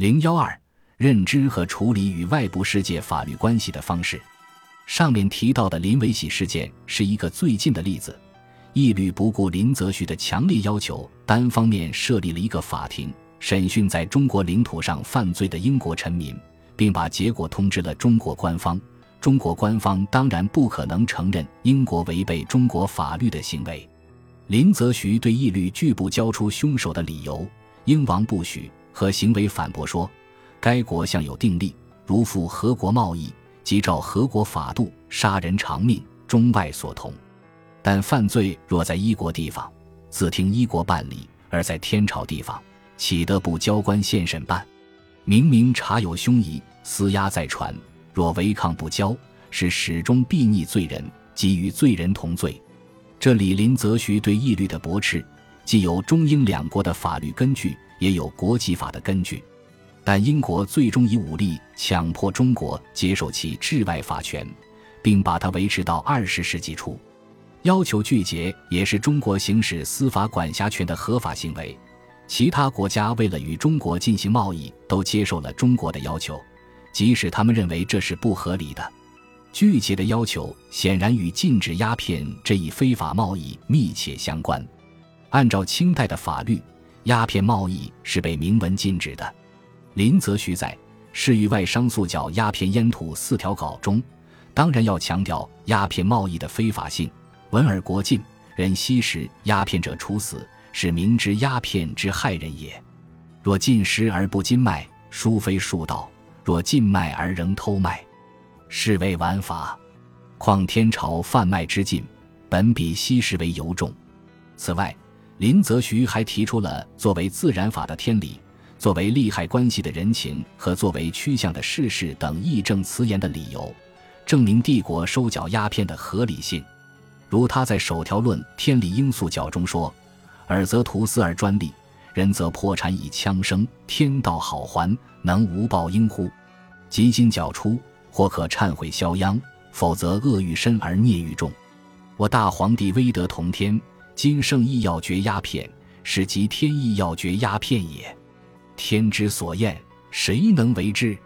零幺二，认知和处理与外部世界法律关系的方式。上面提到的林维喜事件是一个最近的例子。一律不顾林则徐的强烈要求，单方面设立了一个法庭，审讯在中国领土上犯罪的英国臣民，并把结果通知了中国官方。中国官方当然不可能承认英国违背中国法律的行为。林则徐对义律拒不交出凶手的理由，英王不许和行为反驳说，该国向有定例，如赴何国贸易，即照何国法度杀人偿命，中外所同。但犯罪若在一国地方，自听一国办理；而在天朝地方，岂得不交官现审办？明明查有凶疑，私押在船，若违抗不交，是始终必逆罪人，即与罪人同罪。这里林则徐对义律的驳斥，既有中英两国的法律根据，也有国际法的根据。但英国最终以武力强迫中国接受其治外法权，并把它维持到二十世纪初。要求拒绝也是中国行使司法管辖权的合法行为。其他国家为了与中国进行贸易，都接受了中国的要求，即使他们认为这是不合理的。拒绝的要求显然与禁止鸦片这一非法贸易密切相关。按照清代的法律，鸦片贸易是被明文禁止的。林则徐在《市域外商诉缴鸦片烟土四条稿》中，当然要强调鸦片贸易的非法性。闻而国禁，人吸食鸦片者处死，是明知鸦片之害人也。若禁食而不禁卖，殊非术道；若禁卖而仍偷卖，是为玩法。况天朝贩卖之禁，本比吸食为尤重。此外，林则徐还提出了作为自然法的天理、作为利害关系的人情和作为趋向的事实等义正辞严的理由，证明帝国收缴鸦片的合理性。如他在《首条论天理应素角》中说：“尔则图私而专利，人则破产以枪声。天道好还，能无报应乎？即今缴出，或可忏悔消殃；否则恶愈深而孽愈重。我大皇帝威德同天，今圣意要绝鸦片，是即天意要绝鸦片也。天之所厌，谁能为之？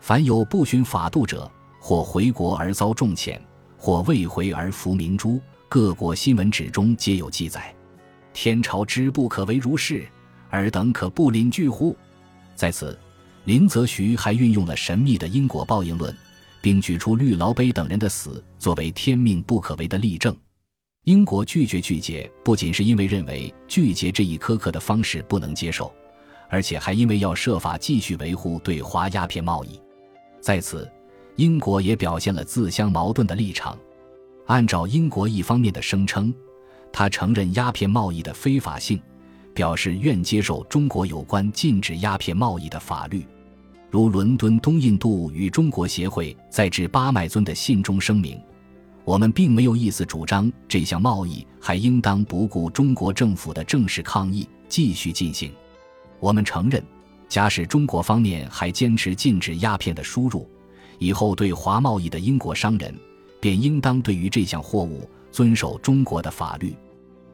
凡有不循法度者，或回国而遭重谴。”或未回而服明珠，各国新闻纸中皆有记载。天朝之不可为如是，尔等可不临惧乎？在此，林则徐还运用了神秘的因果报应论，并举出绿劳碑等人的死作为天命不可违的例证。英国拒绝拒绝，不仅是因为认为拒绝这一苛刻的方式不能接受，而且还因为要设法继续维护对华鸦片贸易。在此。英国也表现了自相矛盾的立场。按照英国一方面的声称，他承认鸦片贸易的非法性，表示愿接受中国有关禁止鸦片贸易的法律。如伦敦东印度与中国协会在致巴麦尊的信中声明：“我们并没有意思主张这项贸易还应当不顾中国政府的正式抗议继续进行。我们承认，假使中国方面还坚持禁止鸦片的输入。”以后对华贸易的英国商人，便应当对于这项货物遵守中国的法律，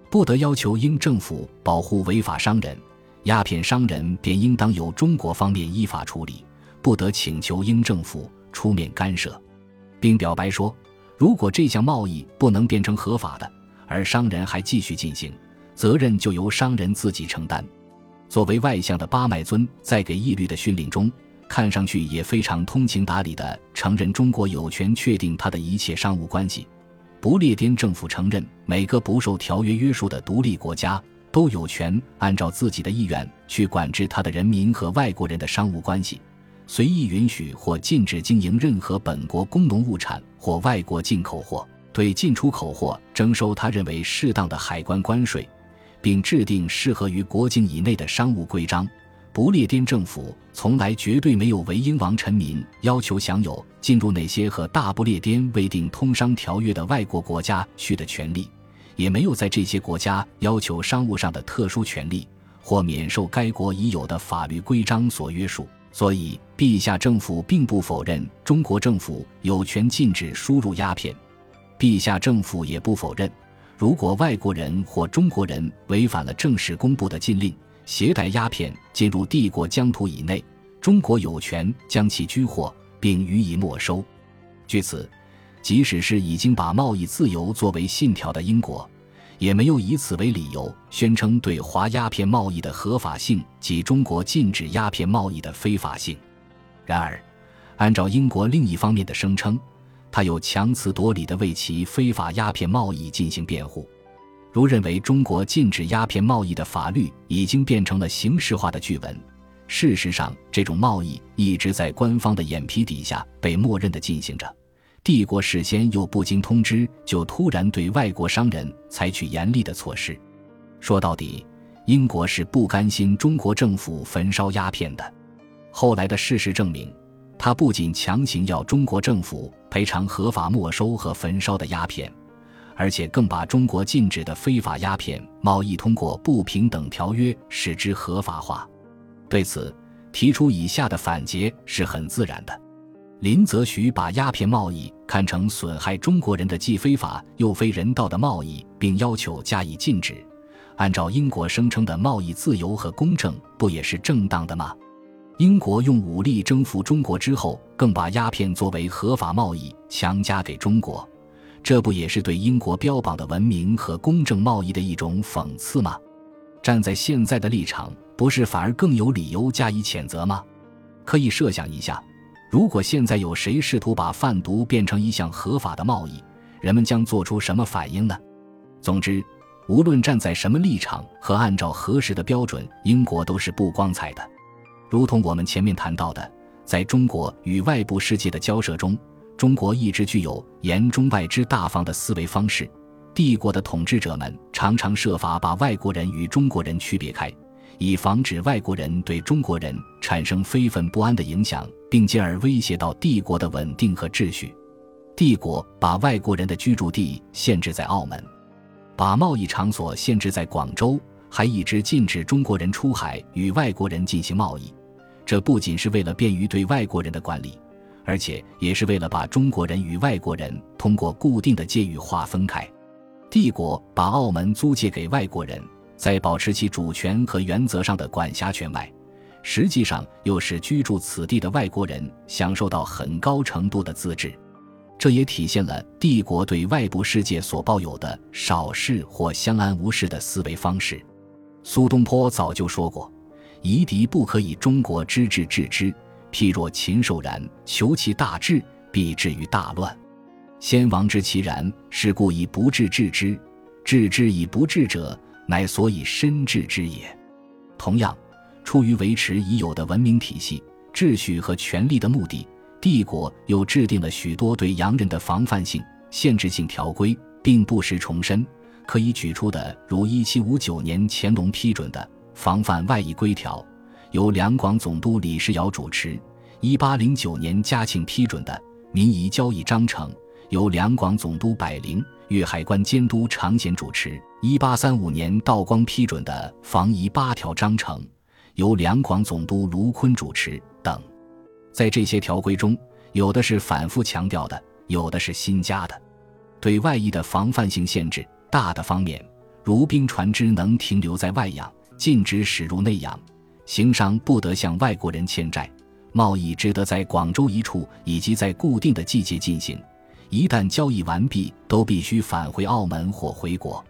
不得要求英政府保护违法商人。鸦片商人便应当由中国方面依法处理，不得请求英政府出面干涉，并表白说，如果这项贸易不能变成合法的，而商人还继续进行，责任就由商人自己承担。作为外相的巴麦尊在给义律的训令中。看上去也非常通情达理的承认中国有权确定他的一切商务关系。不列颠政府承认每个不受条约约束的独立国家都有权按照自己的意愿去管制他的人民和外国人的商务关系，随意允许或禁止经营任何本国工农物产或外国进口货，对进出口货征收他认为适当的海关关税，并制定适合于国境以内的商务规章。不列颠政府从来绝对没有为英王臣民要求享有进入那些和大不列颠未订通商条约的外国国家去的权利，也没有在这些国家要求商务上的特殊权利或免受该国已有的法律规章所约束。所以，陛下政府并不否认中国政府有权禁止输入鸦片，陛下政府也不否认，如果外国人或中国人违反了正式公布的禁令。携带鸦片进入帝国疆土以内，中国有权将其拘获并予以没收。据此，即使是已经把贸易自由作为信条的英国，也没有以此为理由宣称对华鸦片贸易的合法性及中国禁止鸦片贸易的非法性。然而，按照英国另一方面的声称，他有强词夺理地为其非法鸦片贸易进行辩护，如认为中国禁止鸦片贸易的法律已经变成了形式化的句文。事实上，这种贸易一直在官方的眼皮底下被默认地进行着。帝国事先又不经通知就突然对外国商人采取严厉的措施。说到底，英国是不甘心中国政府焚烧鸦片的。后来的事实证明，他不仅强行要中国政府赔偿合法没收和焚烧的鸦片，而且更把中国禁止的非法鸦片贸易通过不平等条约使之合法化。对此，提出以下的反诘是很自然的。林则徐把鸦片贸易看成损害中国人的既非法又非人道的贸易，并要求加以禁止。按照英国声称的贸易自由和公正，不也是正当的吗？英国用武力征服中国之后，更把鸦片作为合法贸易强加给中国，这不也是对英国标榜的文明和公正贸易的一种讽刺吗？站在现在的立场。不是反而更有理由加以谴责吗？可以设想一下，如果现在有谁试图把贩毒变成一项合法的贸易，人们将做出什么反应呢？总之，无论站在什么立场和按照何时的标准，英国都是不光彩的。如同我们前面谈到的，在中国与外部世界的交涉中，中国一直具有严中外之大方的思维方式。帝国的统治者们常常设法把外国人与中国人区别开。以防止外国人对中国人产生非分不安的影响，并进而威胁到帝国的稳定和秩序。帝国把外国人的居住地限制在澳门，把贸易场所限制在广州，还一直禁止中国人出海与外国人进行贸易。这不仅是为了便于对外国人的管理，而且也是为了把中国人与外国人通过固定的界域划分开。帝国把澳门租借给外国人。在保持其主权和原则上的管辖权外，实际上又使居住此地的外国人享受到很高程度的自治。这也体现了帝国对外部世界所抱有的少事或相安无事的思维方式。苏东坡早就说过：“夷狄不可以中国之治治之，譬若禽兽然，求其大治，必至于大乱。先王知其然，是故以不治治之；治之以不治者。”乃所以深治之也。同样，出于维持已有的文明体系、秩序和权力的目的，帝国又制定了许多对洋人的防范性、限制性条规，并不时重申。可以举出的，如1759年乾隆批准的防范外夷规条，由两广总督李世尧主持；1809年嘉庆批准的民夷交易章程，由两广总督百灵。粤海关监督常贤主持，一八三五年道光批准的防夷八条章程，由两广总督卢坤主持等。在这些条规中，有的是反复强调的，有的是新加的。对外役的防范性限制，大的方面如兵船只能停留在外洋，禁止驶入内洋；行商不得向外国人欠债；贸易只得在广州一处以及在固定的季节进行。一旦交易完毕，都必须返回澳门或回国，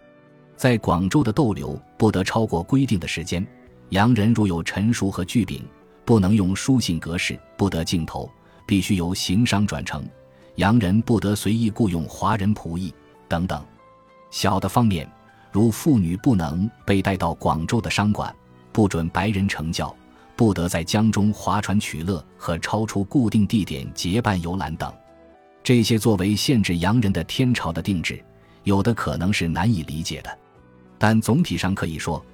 在广州的逗留不得超过规定的时间。洋人如有陈述和据禀，不能用书信格式，不得镜头，必须由行商转呈。洋人不得随意雇佣华人仆役等等。小的方面，如妇女不能被带到广州的商馆，不准白人成教，不得在江中划船取乐和超出固定地点结伴游览等。这些作为限制洋人的天朝的定制，有的可能是难以理解的，但总体上可以说，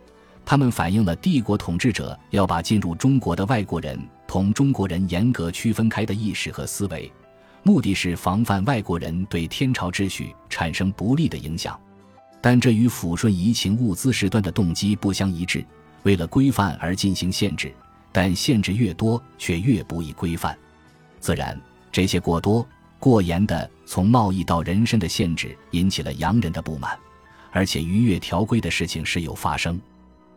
他们反映了帝国统治者要把进入中国的外国人同中国人严格区分开的意识和思维，目的是防范外国人对天朝秩序产生不利的影响。但这与抚顺移情物资事端的动机不相一致，为了规范而进行限制，但限制越多却越不易规范，自然这些过多。过严的从贸易到人身的限制引起了洋人的不满，而且逾越条规的事情时有发生。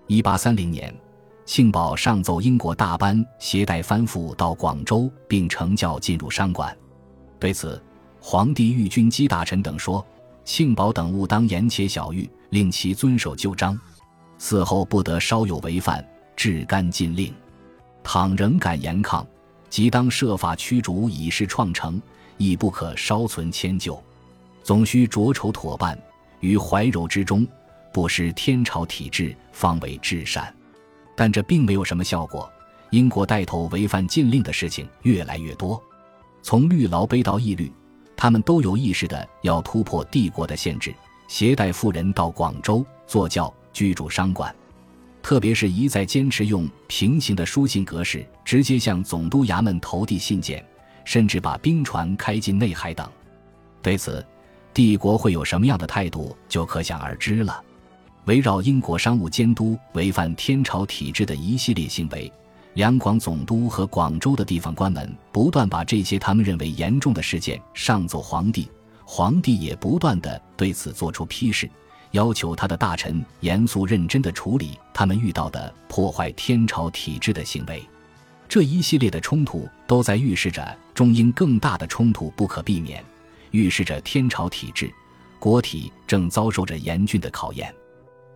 一八三零年，庆宝上奏英国大班携带藩赋到广州，并乘轿进入商馆。对此，皇帝御军机大臣等说：“庆宝等务当严且小谕，令其遵守旧章，嗣后不得稍有违犯，至干禁令。倘仍敢严抗，即当设法驱逐，以示创成，亦不可稍存迁就。总需着筹妥办，于怀柔之中，不失天朝体制，方为至善。”但这并没有什么效果。英国带头违反禁令的事情越来越多，从律劳卑到义律，他们都有意识的要突破帝国的限制，携带富人到广州坐轿居住商馆。特别是一再坚持用平行的书信格式，直接向总督衙门投递信件，甚至把兵船开进内海等。对此，帝国会有什么样的态度，就可想而知了。围绕英国商务监督违反天朝体制的一系列行为，两广总督和广州的地方官们不断把这些他们认为严重的事件上奏皇帝，皇帝也不断的对此作出批示，要求他的大臣严肃认真的处理他们遇到的破坏天朝体制的行为。这一系列的冲突都在预示着中英更大的冲突不可避免，预示着天朝体制国体正遭受着严峻的考验。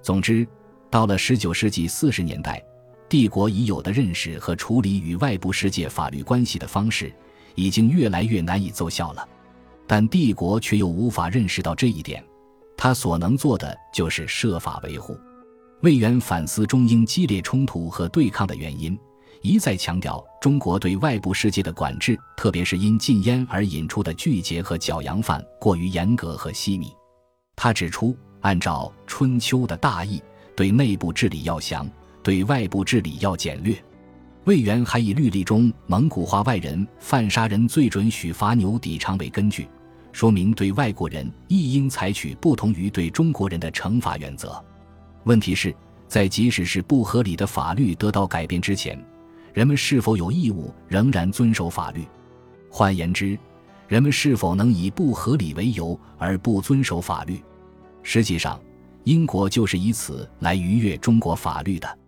总之，到了十九世纪四十年代，帝国已有的认识和处理与外部世界法律关系的方式，已经越来越难以奏效了。但帝国却又无法认识到这一点，他所能做的就是设法维护。魏源反思中英激烈冲突和对抗的原因，一再强调中国对外部世界的管制，特别是因禁烟而引出的拒劫和剿洋犯过于严格和细密。他指出。按照春秋的大义，对内部治理要详，对外部治理要简略。魏源还以律例中蒙古化外人犯杀人罪准许罚牛抵偿为根据，说明对外国人亦应采取不同于对中国人的惩罚原则。问题是，在即使是不合理的法律得到改变之前，人们是否有义务仍然遵守法律？换言之，人们是否能以不合理为由而不遵守法律？实际上，英国就是以此来逾越中国法律的。